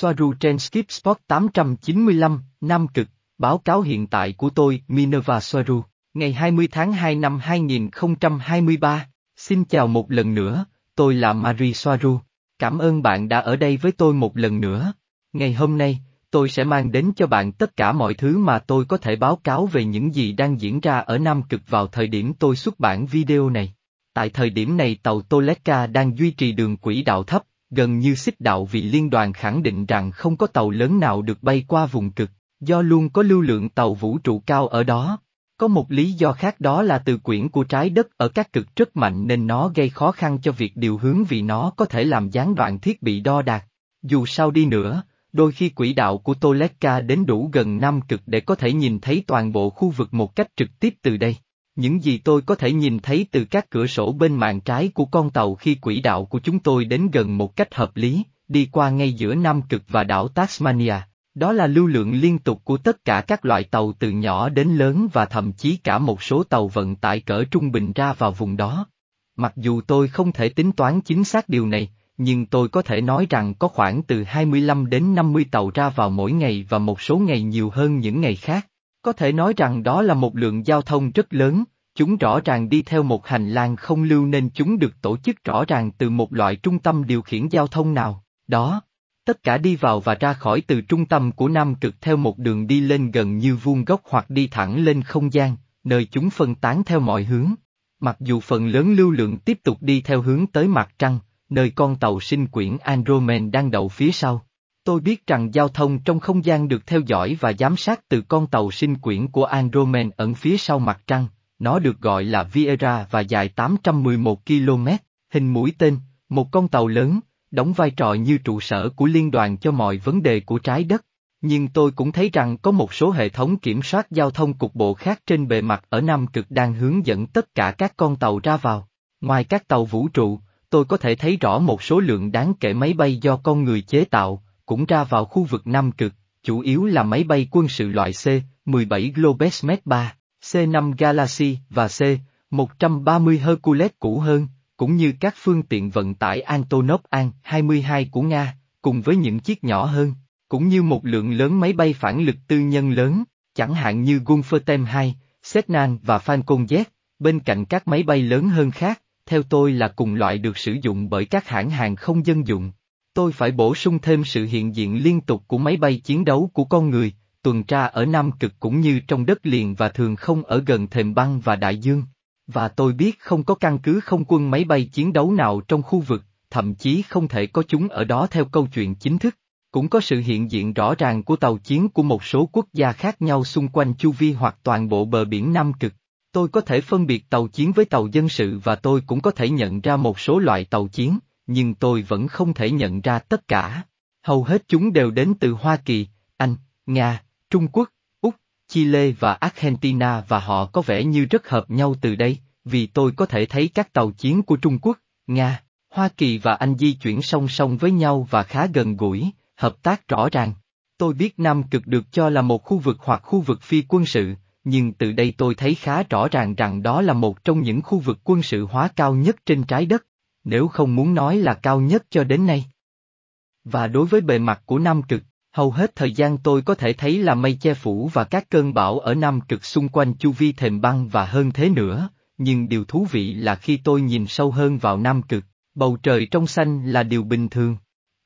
Soaru trên Skip Spot 895, Nam Cực, báo cáo hiện tại của tôi, Minerva Soaru, ngày 20 tháng 2 năm 2023. Xin chào một lần nữa, tôi là Marie Soaru. Cảm ơn bạn đã ở đây với tôi một lần nữa. Ngày hôm nay, tôi sẽ mang đến cho bạn tất cả mọi thứ mà tôi có thể báo cáo về những gì đang diễn ra ở Nam Cực vào thời điểm tôi xuất bản video này. Tại thời điểm này tàu Toleka đang duy trì đường quỹ đạo thấp, gần như xích đạo vì liên đoàn khẳng định rằng không có tàu lớn nào được bay qua vùng cực, do luôn có lưu lượng tàu vũ trụ cao ở đó. Có một lý do khác đó là từ quyển của trái đất ở các cực rất mạnh nên nó gây khó khăn cho việc điều hướng vì nó có thể làm gián đoạn thiết bị đo đạc. Dù sao đi nữa, đôi khi quỹ đạo của Toleka đến đủ gần năm cực để có thể nhìn thấy toàn bộ khu vực một cách trực tiếp từ đây. Những gì tôi có thể nhìn thấy từ các cửa sổ bên mạn trái của con tàu khi quỹ đạo của chúng tôi đến gần một cách hợp lý, đi qua ngay giữa Nam Cực và đảo Tasmania. Đó là lưu lượng liên tục của tất cả các loại tàu từ nhỏ đến lớn và thậm chí cả một số tàu vận tải cỡ trung bình ra vào vùng đó. Mặc dù tôi không thể tính toán chính xác điều này, nhưng tôi có thể nói rằng có khoảng từ 25 đến 50 tàu ra vào mỗi ngày và một số ngày nhiều hơn những ngày khác. Có thể nói rằng đó là một lượng giao thông rất lớn, chúng rõ ràng đi theo một hành lang không lưu nên chúng được tổ chức rõ ràng từ một loại trung tâm điều khiển giao thông nào, đó. Tất cả đi vào và ra khỏi từ trung tâm của Nam Cực theo một đường đi lên gần như vuông góc hoặc đi thẳng lên không gian, nơi chúng phân tán theo mọi hướng. Mặc dù phần lớn lưu lượng tiếp tục đi theo hướng tới mặt trăng, nơi con tàu sinh quyển Andromen đang đậu phía sau. Tôi biết rằng giao thông trong không gian được theo dõi và giám sát từ con tàu sinh quyển của Andromen ẩn phía sau mặt trăng, nó được gọi là Vieira và dài 811 km, hình mũi tên, một con tàu lớn, đóng vai trò như trụ sở của liên đoàn cho mọi vấn đề của trái đất. Nhưng tôi cũng thấy rằng có một số hệ thống kiểm soát giao thông cục bộ khác trên bề mặt ở Nam Cực đang hướng dẫn tất cả các con tàu ra vào. Ngoài các tàu vũ trụ, tôi có thể thấy rõ một số lượng đáng kể máy bay do con người chế tạo, cũng ra vào khu vực Nam Cực, chủ yếu là máy bay quân sự loại C-17 Globesmet 3, C-5 Galaxy và C-130 Hercules cũ hơn, cũng như các phương tiện vận tải Antonov An-22 của Nga, cùng với những chiếc nhỏ hơn, cũng như một lượng lớn máy bay phản lực tư nhân lớn, chẳng hạn như Gunfertem 2, Setnan và Falcon Z, bên cạnh các máy bay lớn hơn khác, theo tôi là cùng loại được sử dụng bởi các hãng hàng không dân dụng. Tôi phải bổ sung thêm sự hiện diện liên tục của máy bay chiến đấu của con người, tuần tra ở Nam Cực cũng như trong đất liền và thường không ở gần thềm băng và đại dương. Và tôi biết không có căn cứ không quân máy bay chiến đấu nào trong khu vực, thậm chí không thể có chúng ở đó theo câu chuyện chính thức. Cũng có sự hiện diện rõ ràng của tàu chiến của một số quốc gia khác nhau xung quanh chu vi hoặc toàn bộ bờ biển Nam Cực. Tôi có thể phân biệt tàu chiến với tàu dân sự và tôi cũng có thể nhận ra một số loại tàu chiến, nhưng tôi vẫn không thể nhận ra tất cả. Hầu hết chúng đều đến từ Hoa Kỳ, Anh, Nga, Trung Quốc, Úc, Chile và Argentina và họ có vẻ như rất hợp nhau từ đây, vì tôi có thể thấy các tàu chiến của Trung Quốc, Nga, Hoa Kỳ và Anh di chuyển song song với nhau và khá gần gũi, hợp tác rõ ràng. Tôi biết Nam Cực được cho là một khu vực hoặc khu vực phi quân sự, nhưng từ đây tôi thấy khá rõ ràng rằng đó là một trong những khu vực quân sự hóa cao nhất trên trái đất, nếu không muốn nói là cao nhất cho đến nay. Và đối với bề mặt của Nam Cực, hầu hết thời gian tôi có thể thấy là mây che phủ và các cơn bão ở Nam Cực xung quanh chu vi thềm băng và hơn thế nữa, nhưng điều thú vị là khi tôi nhìn sâu hơn vào Nam Cực, bầu trời trong xanh là điều bình thường.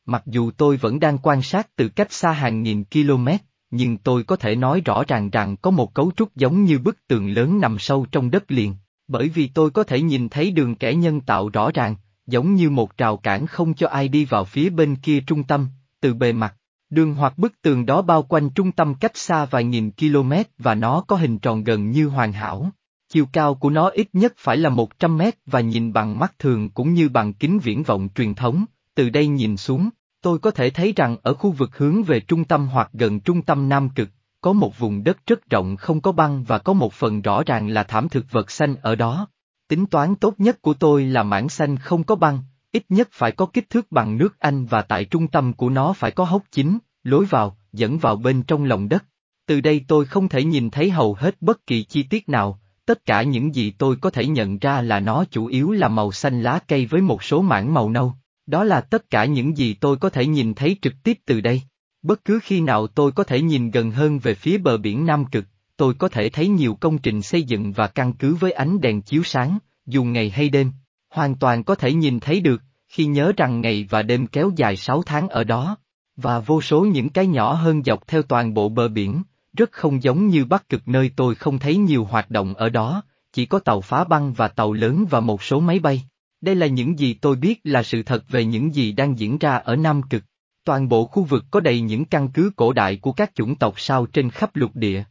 Mặc dù tôi vẫn đang quan sát từ cách xa hàng nghìn km, nhưng tôi có thể nói rõ ràng rằng có một cấu trúc giống như bức tường lớn nằm sâu trong đất liền, bởi vì tôi có thể nhìn thấy đường kẻ nhân tạo rõ ràng, giống như một rào cản không cho ai đi vào phía bên kia trung tâm, từ bề mặt. Đường hoặc bức tường đó bao quanh trung tâm cách xa vài nghìn km và nó có hình tròn gần như hoàn hảo. Chiều cao của nó ít nhất phải là 100 mét và nhìn bằng mắt thường cũng như bằng kính viễn vọng truyền thống, từ đây nhìn xuống, tôi có thể thấy rằng ở khu vực hướng về trung tâm hoặc gần trung tâm Nam Cực, có một vùng đất rất rộng không có băng và có một phần rõ ràng là thảm thực vật xanh ở đó. Tính toán tốt nhất của tôi là mảng xanh không có băng, ít nhất phải có kích thước bằng nước Anh và tại trung tâm của nó phải có hốc chính, lối vào, dẫn vào bên trong lòng đất. Từ đây tôi không thể nhìn thấy hầu hết bất kỳ chi tiết nào, tất cả những gì tôi có thể nhận ra là nó chủ yếu là màu xanh lá cây với một số mảng màu nâu. Đó là tất cả những gì tôi có thể nhìn thấy trực tiếp từ đây. Bất cứ khi nào tôi có thể nhìn gần hơn về phía bờ biển Nam Cực, tôi có thể thấy nhiều công trình xây dựng và căn cứ với ánh đèn chiếu sáng, dù ngày hay đêm. Hoàn toàn có thể nhìn thấy được, khi nhớ rằng ngày và đêm kéo dài 6 tháng ở đó, và vô số những cái nhỏ hơn dọc theo toàn bộ bờ biển, rất không giống như Bắc Cực nơi tôi không thấy nhiều hoạt động ở đó, chỉ có tàu phá băng và tàu lớn và một số máy bay. Đây là những gì tôi biết là sự thật về những gì đang diễn ra ở Nam Cực. Toàn bộ khu vực có đầy những căn cứ cổ đại của các chủng tộc sao trên khắp lục địa.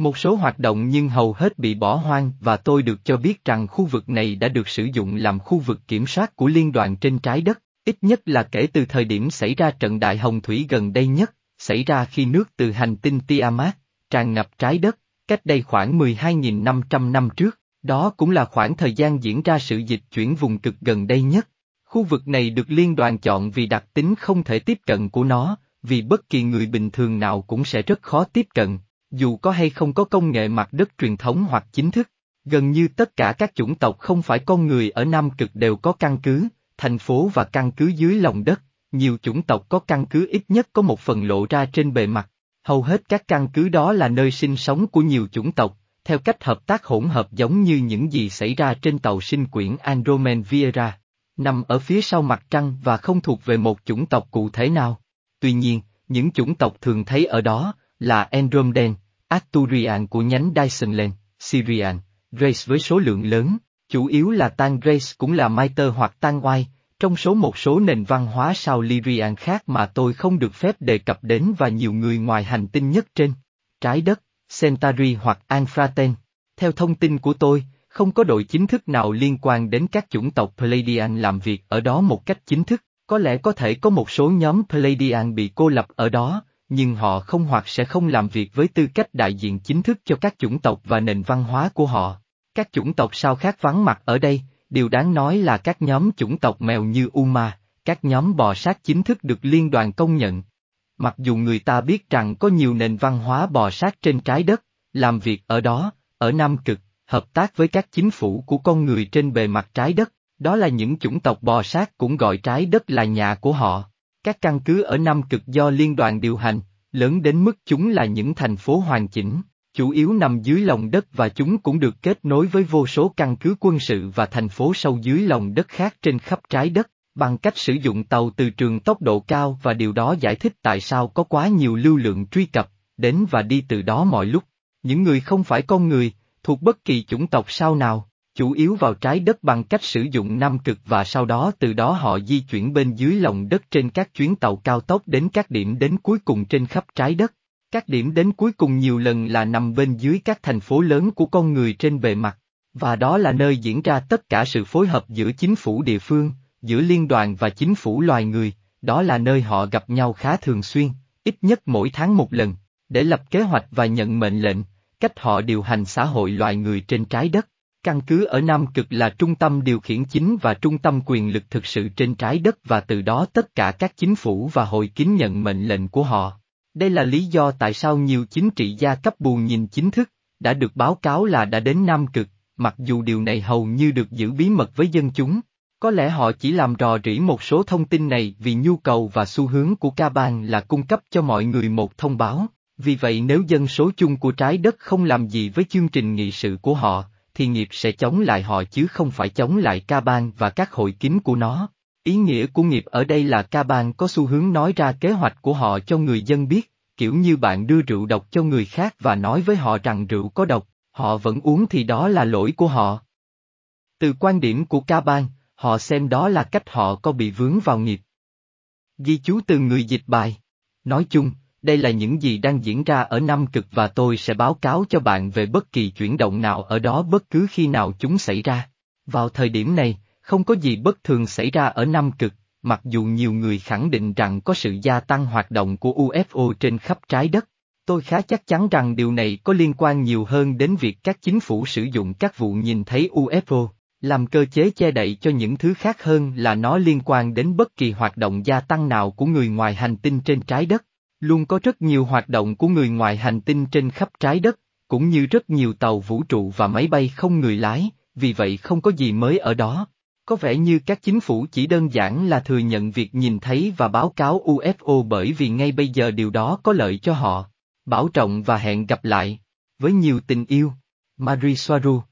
Một số hoạt động nhưng hầu hết bị bỏ hoang và tôi được cho biết rằng khu vực này đã được sử dụng làm khu vực kiểm soát của liên đoàn trên trái đất, ít nhất là kể từ thời điểm xảy ra trận đại hồng thủy gần đây nhất, xảy ra khi nước từ hành tinh Tiamat, tràn ngập trái đất, cách đây khoảng 12.500 năm trước, đó cũng là khoảng thời gian diễn ra sự dịch chuyển vùng cực gần đây nhất. Khu vực này được liên đoàn chọn vì đặc tính không thể tiếp cận của nó, vì bất kỳ người bình thường nào cũng sẽ rất khó tiếp cận, dù có hay không có công nghệ mặt đất truyền thống hoặc chính thức. Gần như tất cả các chủng tộc không phải con người ở Nam Cực đều có căn cứ, thành phố và căn cứ dưới lòng đất, nhiều chủng tộc có căn cứ ít nhất có một phần lộ ra trên bề mặt. Hầu hết các căn cứ đó là nơi sinh sống của nhiều chủng tộc, theo cách hợp tác hỗn hợp giống như những gì xảy ra trên tàu sinh quyển Andromen Viera, nằm ở phía sau mặt trăng và không thuộc về một chủng tộc cụ thể nào. Tuy nhiên, những chủng tộc thường thấy ở đó là Andromedan, Arturian của nhánh Dysonland, Syrian, Race với số lượng lớn, chủ yếu là Tan Race cũng là Maiter hoặc Tan Oai, trong số một số nền văn hóa sao Lyrian khác mà tôi không được phép đề cập đến và nhiều người ngoài hành tinh nhất trên trái đất, Centauri hoặc Anfraten. Theo thông tin của tôi, không có đội chính thức nào liên quan đến các chủng tộc Pleiadian làm việc ở đó một cách chính thức, có lẽ có thể có một số nhóm Pleiadian bị cô lập ở đó, nhưng họ không hoặc sẽ không làm việc với tư cách đại diện chính thức cho các chủng tộc và nền văn hóa của họ. Các chủng tộc sao khác vắng mặt ở đây, điều đáng nói là các nhóm chủng tộc mèo như Uma, các nhóm bò sát chính thức được liên đoàn công nhận. Mặc dù người ta biết rằng có nhiều nền văn hóa bò sát trên trái đất, làm việc ở đó, ở Nam Cực, hợp tác với các chính phủ của con người trên bề mặt trái đất, đó là những chủng tộc bò sát cũng gọi trái đất là nhà của họ. Các căn cứ ở Nam Cực do liên đoàn điều hành, lớn đến mức chúng là những thành phố hoàn chỉnh, chủ yếu nằm dưới lòng đất và chúng cũng được kết nối với vô số căn cứ quân sự và thành phố sâu dưới lòng đất khác trên khắp trái đất, bằng cách sử dụng tàu từ trường tốc độ cao và điều đó giải thích tại sao có quá nhiều lưu lượng truy cập, đến và đi từ đó mọi lúc. Những người không phải con người, thuộc bất kỳ chủng tộc sao nào, chủ yếu vào trái đất bằng cách sử dụng nam cực và sau đó từ đó họ di chuyển bên dưới lòng đất trên các chuyến tàu cao tốc đến các điểm đến cuối cùng trên khắp trái đất. Các điểm đến cuối cùng nhiều lần là nằm bên dưới các thành phố lớn của con người trên bề mặt, và đó là nơi diễn ra tất cả sự phối hợp giữa chính phủ địa phương, giữa liên đoàn và chính phủ loài người, đó là nơi họ gặp nhau khá thường xuyên, ít nhất mỗi tháng một lần, để lập kế hoạch và nhận mệnh lệnh, cách họ điều hành xã hội loài người trên trái đất. Căn cứ ở Nam Cực là trung tâm điều khiển chính và trung tâm quyền lực thực sự trên trái đất và từ đó tất cả các chính phủ và hội kín nhận mệnh lệnh của họ. Đây là lý do tại sao nhiều chính trị gia cấp bù nhìn chính thức, đã được báo cáo là đã đến Nam Cực, mặc dù điều này hầu như được giữ bí mật với dân chúng. Có lẽ họ chỉ làm rò rỉ một số thông tin này vì nhu cầu và xu hướng của ca bang là cung cấp cho mọi người một thông báo. Vì vậy nếu dân số chung của trái đất không làm gì với chương trình nghị sự của họ, thì nghiệp sẽ chống lại họ chứ không phải chống lại ca bang và các hội kín của nó. Ý nghĩa của nghiệp ở đây là ca bang có xu hướng nói ra kế hoạch của họ cho người dân biết, kiểu như bạn đưa rượu độc cho người khác và nói với họ rằng rượu có độc, họ vẫn uống thì đó là lỗi của họ. Từ quan điểm của ca bang, họ xem đó là cách họ có bị vướng vào nghiệp. Ghi chú từ người dịch bài. Nói chung, đây là những gì đang diễn ra ở Nam Cực và tôi sẽ báo cáo cho bạn về bất kỳ chuyển động nào ở đó bất cứ khi nào chúng xảy ra. Vào thời điểm này, không có gì bất thường xảy ra ở Nam Cực, mặc dù nhiều người khẳng định rằng có sự gia tăng hoạt động của UFO trên khắp trái đất. Tôi khá chắc chắn rằng điều này có liên quan nhiều hơn đến việc các chính phủ sử dụng các vụ nhìn thấy UFO, làm cơ chế che đậy cho những thứ khác hơn là nó liên quan đến bất kỳ hoạt động gia tăng nào của người ngoài hành tinh trên trái đất. Luôn có rất nhiều hoạt động của người ngoài hành tinh trên khắp trái đất, cũng như rất nhiều tàu vũ trụ và máy bay không người lái, vì vậy không có gì mới ở đó. Có vẻ như các chính phủ chỉ đơn giản là thừa nhận việc nhìn thấy và báo cáo UFO bởi vì ngay bây giờ điều đó có lợi cho họ. Bảo trọng và hẹn gặp lại. Với nhiều tình yêu. Marie Soaru